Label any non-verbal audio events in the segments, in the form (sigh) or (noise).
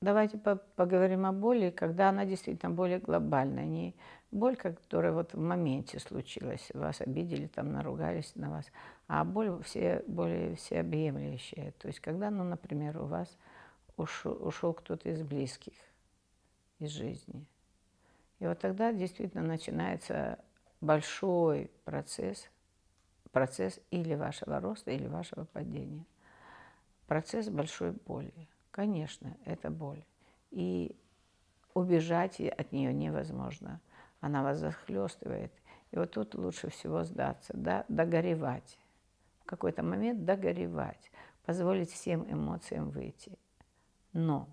давайте по поговорим о боли, когда она действительно более глобальная, не боль, которая вот в моменте случилась, вас обидели, там наругались на вас, а боль все, более всеобъемлющая. То есть когда, ну, например, у вас ушел, ушел кто-то из близких из жизни. И вот тогда действительно начинается большой процесс, процесс или вашего роста, или вашего падения. Процесс большой боли. Конечно, это боль. И убежать от нее невозможно. Она вас захлестывает. И вот тут лучше всего сдаться, да, догоревать. В какой-то момент догоревать, позволить всем эмоциям выйти. Но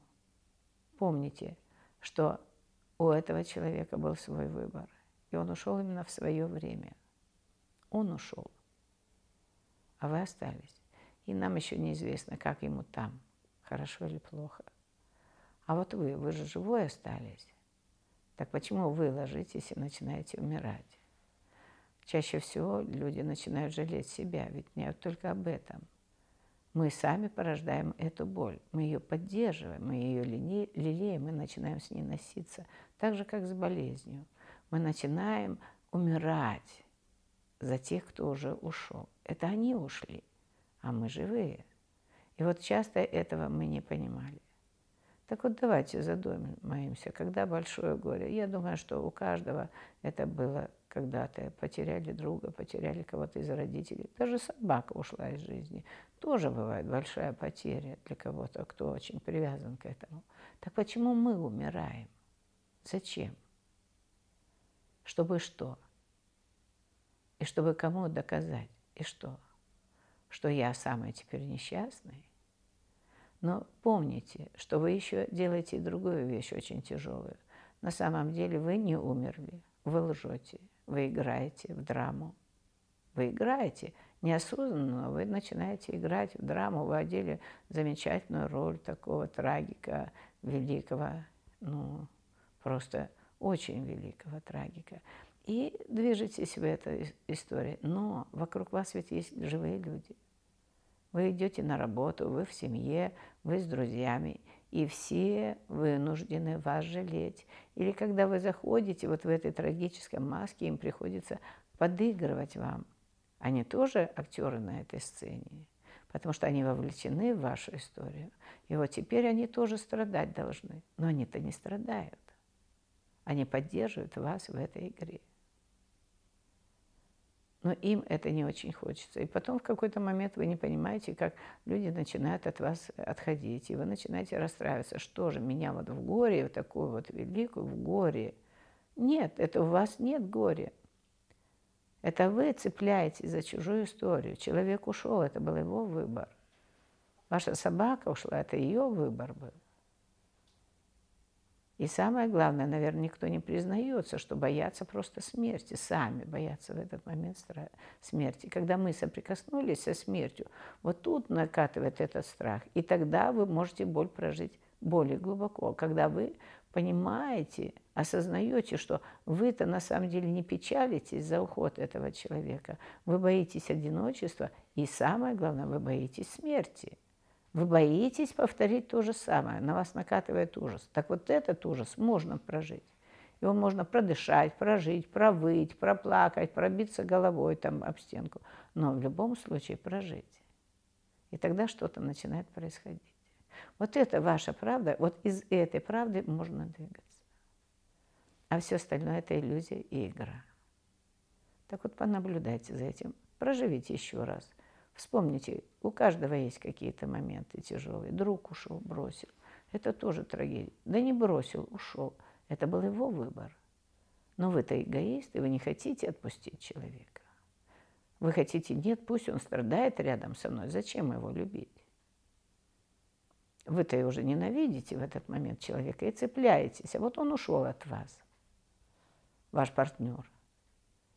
помните, что у этого человека был свой выбор, и он ушел именно в свое время. Он ушел, а вы остались. И нам еще неизвестно, как ему там – хорошо или плохо. А вот вы, вы же живой остались. Так почему вы ложитесь и начинаете умирать? Чаще всего люди начинают жалеть себя, ведь не только об этом. Мы сами порождаем эту боль, мы ее поддерживаем, мы ее лелеем, мы начинаем с ней носиться, так же, как с болезнью. Мы начинаем умирать за тех, кто уже ушел. Это они ушли, а мы живые – и вот часто этого мы не понимали. Так вот давайте задумаемся, когда большое горе. Я думаю, что у каждого это было когда-то. Потеряли друга, потеряли кого-то из родителей. Даже собака ушла из жизни. Тоже бывает большая потеря для кого-то, кто очень привязан к этому. Так почему мы умираем? Зачем? Чтобы что? И чтобы кому доказать? И что? Что я самый теперь несчастный. Но помните, что вы еще делаете другую вещь очень тяжелую. На самом деле вы не умерли, вы лжете, вы играете в драму. Вы играете неосознанно, вы начинаете играть в драму, вы одели замечательную роль такого трагика великого, ну, просто очень великого трагика. И движетесь в этой истории. Но вокруг вас ведь есть живые люди. Вы идете на работу, вы в семье, вы с друзьями, и все вынуждены вас жалеть. Или когда вы заходите вот в этой трагической маске, им приходится подыгрывать вам. Они тоже актеры на этой сцене, потому что они вовлечены в вашу историю. И вот теперь они тоже страдать должны. Но они-то не страдают. Они поддерживают вас в этой игре но им это не очень хочется. И потом в какой-то момент вы не понимаете, как люди начинают от вас отходить, и вы начинаете расстраиваться, что же меня вот в горе, в такую вот великую, в горе. Нет, это у вас нет горя. Это вы цепляетесь за чужую историю. Человек ушел, это был его выбор. Ваша собака ушла, это ее выбор был. И самое главное, наверное, никто не признается, что боятся просто смерти, сами боятся в этот момент смерти. Когда мы соприкоснулись со смертью, вот тут накатывает этот страх. И тогда вы можете боль прожить более глубоко, когда вы понимаете, осознаете, что вы-то на самом деле не печалитесь за уход этого человека, вы боитесь одиночества, и самое главное, вы боитесь смерти. Вы боитесь повторить то же самое, на вас накатывает ужас. Так вот этот ужас можно прожить. Его можно продышать, прожить, провыть, проплакать, пробиться головой там об стенку. Но в любом случае прожить. И тогда что-то начинает происходить. Вот это ваша правда, вот из этой правды можно двигаться. А все остальное – это иллюзия и игра. Так вот понаблюдайте за этим, проживите еще раз – Вспомните, у каждого есть какие-то моменты тяжелые. Друг ушел, бросил. Это тоже трагедия. Да не бросил, ушел. Это был его выбор. Но вы-то эгоист, и вы не хотите отпустить человека. Вы хотите, нет, пусть он страдает рядом со мной. Зачем его любить? Вы-то уже ненавидите в этот момент человека и цепляетесь. А вот он ушел от вас, ваш партнер.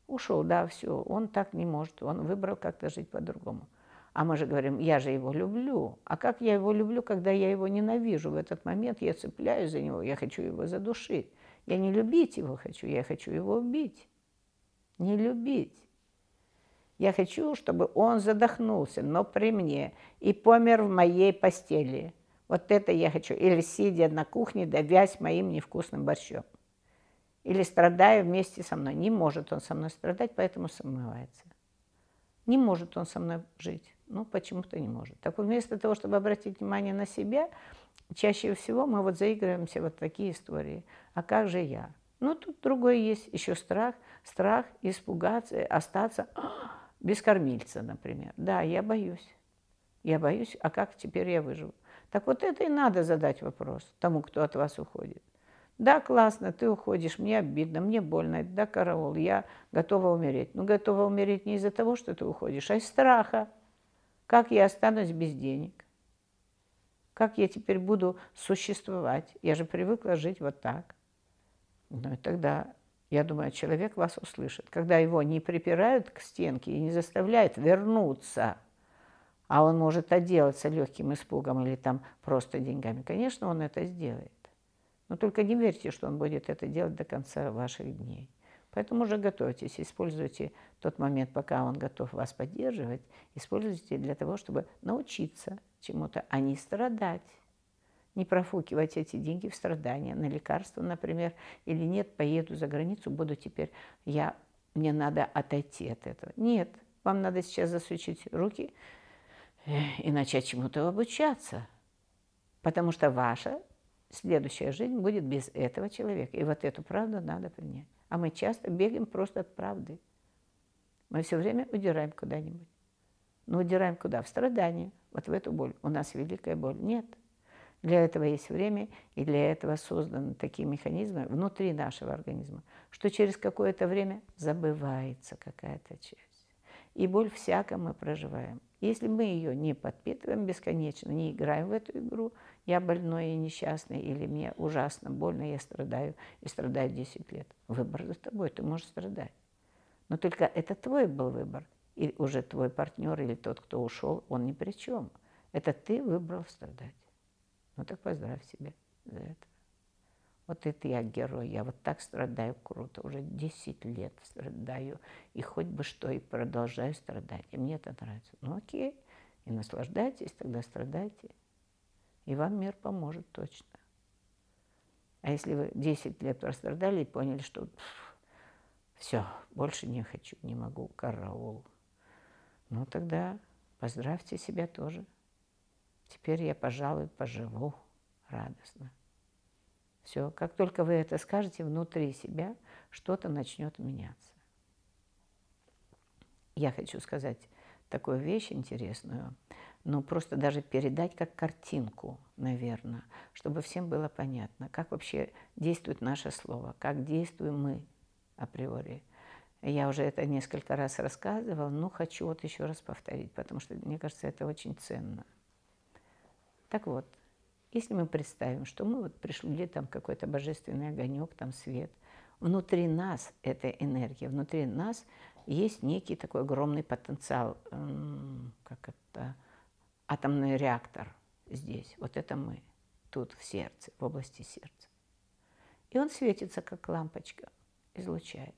Ушел, да, все, он так не может, он выбрал как-то жить по-другому. А мы же говорим, я же его люблю. А как я его люблю, когда я его ненавижу? В этот момент я цепляюсь за него, я хочу его задушить. Я не любить его хочу, я хочу его убить. Не любить. Я хочу, чтобы он задохнулся, но при мне, и помер в моей постели. Вот это я хочу. Или сидя на кухне, давясь моим невкусным борщом. Или страдая вместе со мной. Не может он со мной страдать, поэтому самовывается. Не может он со мной жить. Ну, почему-то не может. Так вместо того, чтобы обратить внимание на себя, чаще всего мы вот заигрываемся вот такие истории. А как же я? Ну, тут другой есть, еще страх. Страх испугаться, остаться (gasps) без кормильца, например. Да, я боюсь. Я боюсь, а как теперь я выживу? Так вот это и надо задать вопрос тому, кто от вас уходит. Да, классно, ты уходишь, мне обидно, мне больно, да, караул, я готова умереть. Ну, готова умереть не из-за того, что ты уходишь, а из страха. Как я останусь без денег? Как я теперь буду существовать? Я же привыкла жить вот так. Ну и тогда, я думаю, человек вас услышит. Когда его не припирают к стенке и не заставляют вернуться, а он может отделаться легким испугом или там просто деньгами, конечно, он это сделает. Но только не верьте, что он будет это делать до конца ваших дней. Поэтому уже готовьтесь, используйте тот момент, пока он готов вас поддерживать, используйте для того, чтобы научиться чему-то, а не страдать. Не профукивать эти деньги в страдания, на лекарства, например, или нет, поеду за границу, буду теперь, я, мне надо отойти от этого. Нет, вам надо сейчас засучить руки э, и начать чему-то обучаться, потому что ваша следующая жизнь будет без этого человека. И вот эту правду надо принять. А мы часто бегаем просто от правды. Мы все время удираем куда-нибудь. Но удираем куда? В страдания, вот в эту боль. У нас великая боль. Нет. Для этого есть время, и для этого созданы такие механизмы внутри нашего организма, что через какое-то время забывается какая-то часть. И боль всяко мы проживаем. Если мы ее не подпитываем бесконечно, не играем в эту игру, я больной и несчастный, или мне ужасно больно, я страдаю, и страдаю 10 лет. Выбор за тобой, ты можешь страдать. Но только это твой был выбор. И уже твой партнер или тот, кто ушел, он ни при чем. Это ты выбрал страдать. Ну так поздравь себя за это. Вот это я герой, я вот так страдаю круто, уже 10 лет страдаю, и хоть бы что, и продолжаю страдать, и мне это нравится. Ну окей, и наслаждайтесь, тогда страдайте и вам мир поможет точно. А если вы 10 лет прострадали и поняли, что все, больше не хочу, не могу, караул, ну тогда поздравьте себя тоже. Теперь я, пожалуй, поживу радостно. Все, как только вы это скажете внутри себя, что-то начнет меняться. Я хочу сказать такую вещь интересную – ну, просто даже передать как картинку, наверное, чтобы всем было понятно, как вообще действует наше слово, как действуем мы априори. Я уже это несколько раз рассказывала, но хочу вот еще раз повторить, потому что, мне кажется, это очень ценно. Так вот, если мы представим, что мы вот пришли там какой-то божественный огонек, там свет, внутри нас эта энергия, внутри нас есть некий такой огромный потенциал, как это, атомный реактор здесь. Вот это мы, тут в сердце, в области сердца. И он светится, как лампочка, излучает.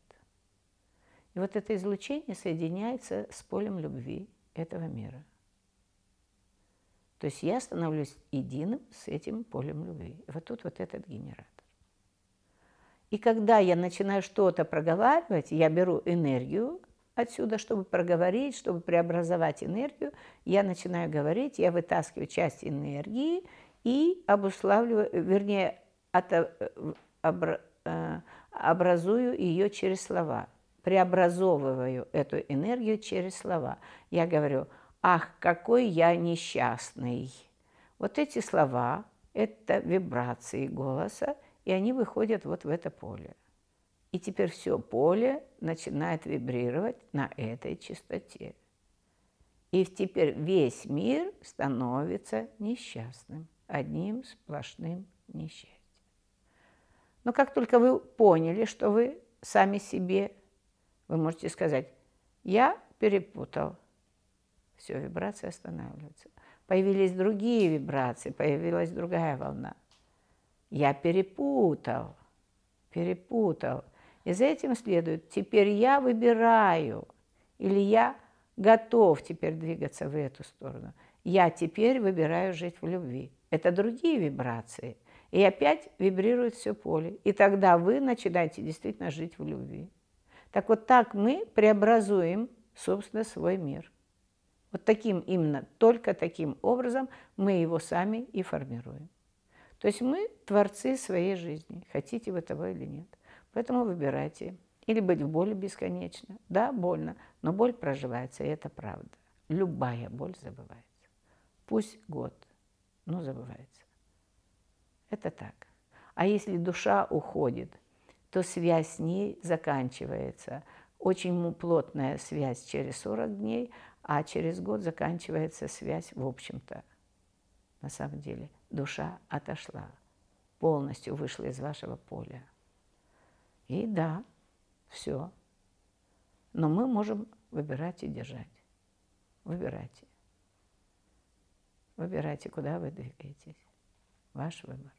И вот это излучение соединяется с полем любви этого мира. То есть я становлюсь единым с этим полем любви. Вот тут вот этот генератор. И когда я начинаю что-то проговаривать, я беру энергию отсюда, чтобы проговорить, чтобы преобразовать энергию, я начинаю говорить, я вытаскиваю часть энергии и обуславливаю, вернее, от, обра, э, образую ее через слова, преобразовываю эту энергию через слова. Я говорю, ах, какой я несчастный. Вот эти слова – это вибрации голоса, и они выходят вот в это поле. И теперь все поле начинает вибрировать на этой частоте. И теперь весь мир становится несчастным, одним сплошным несчастьем. Но как только вы поняли, что вы сами себе, вы можете сказать, я перепутал. Все, вибрация останавливается. Появились другие вибрации, появилась другая волна. Я перепутал, перепутал. И за этим следует, теперь я выбираю, или я готов теперь двигаться в эту сторону. Я теперь выбираю жить в любви. это другие вибрации. И опять вибрирует все поле. И тогда вы начинаете действительно жить в любви. Так вот так мы преобразуем, собственно, свой мир. Вот таким именно, только таким образом мы его сами и формируем. То есть мы творцы своей жизни, хотите вы того или нет. Поэтому выбирайте. Или быть в боли бесконечно. Да, больно, но боль проживается, и это правда. Любая боль забывается. Пусть год, но забывается. Это так. А если душа уходит, то связь с ней заканчивается. Очень плотная связь через 40 дней, а через год заканчивается связь в общем-то. На самом деле душа отошла, полностью вышла из вашего поля. И да, все. Но мы можем выбирать и держать. Выбирайте. Выбирайте, куда вы двигаетесь. Ваш выбор.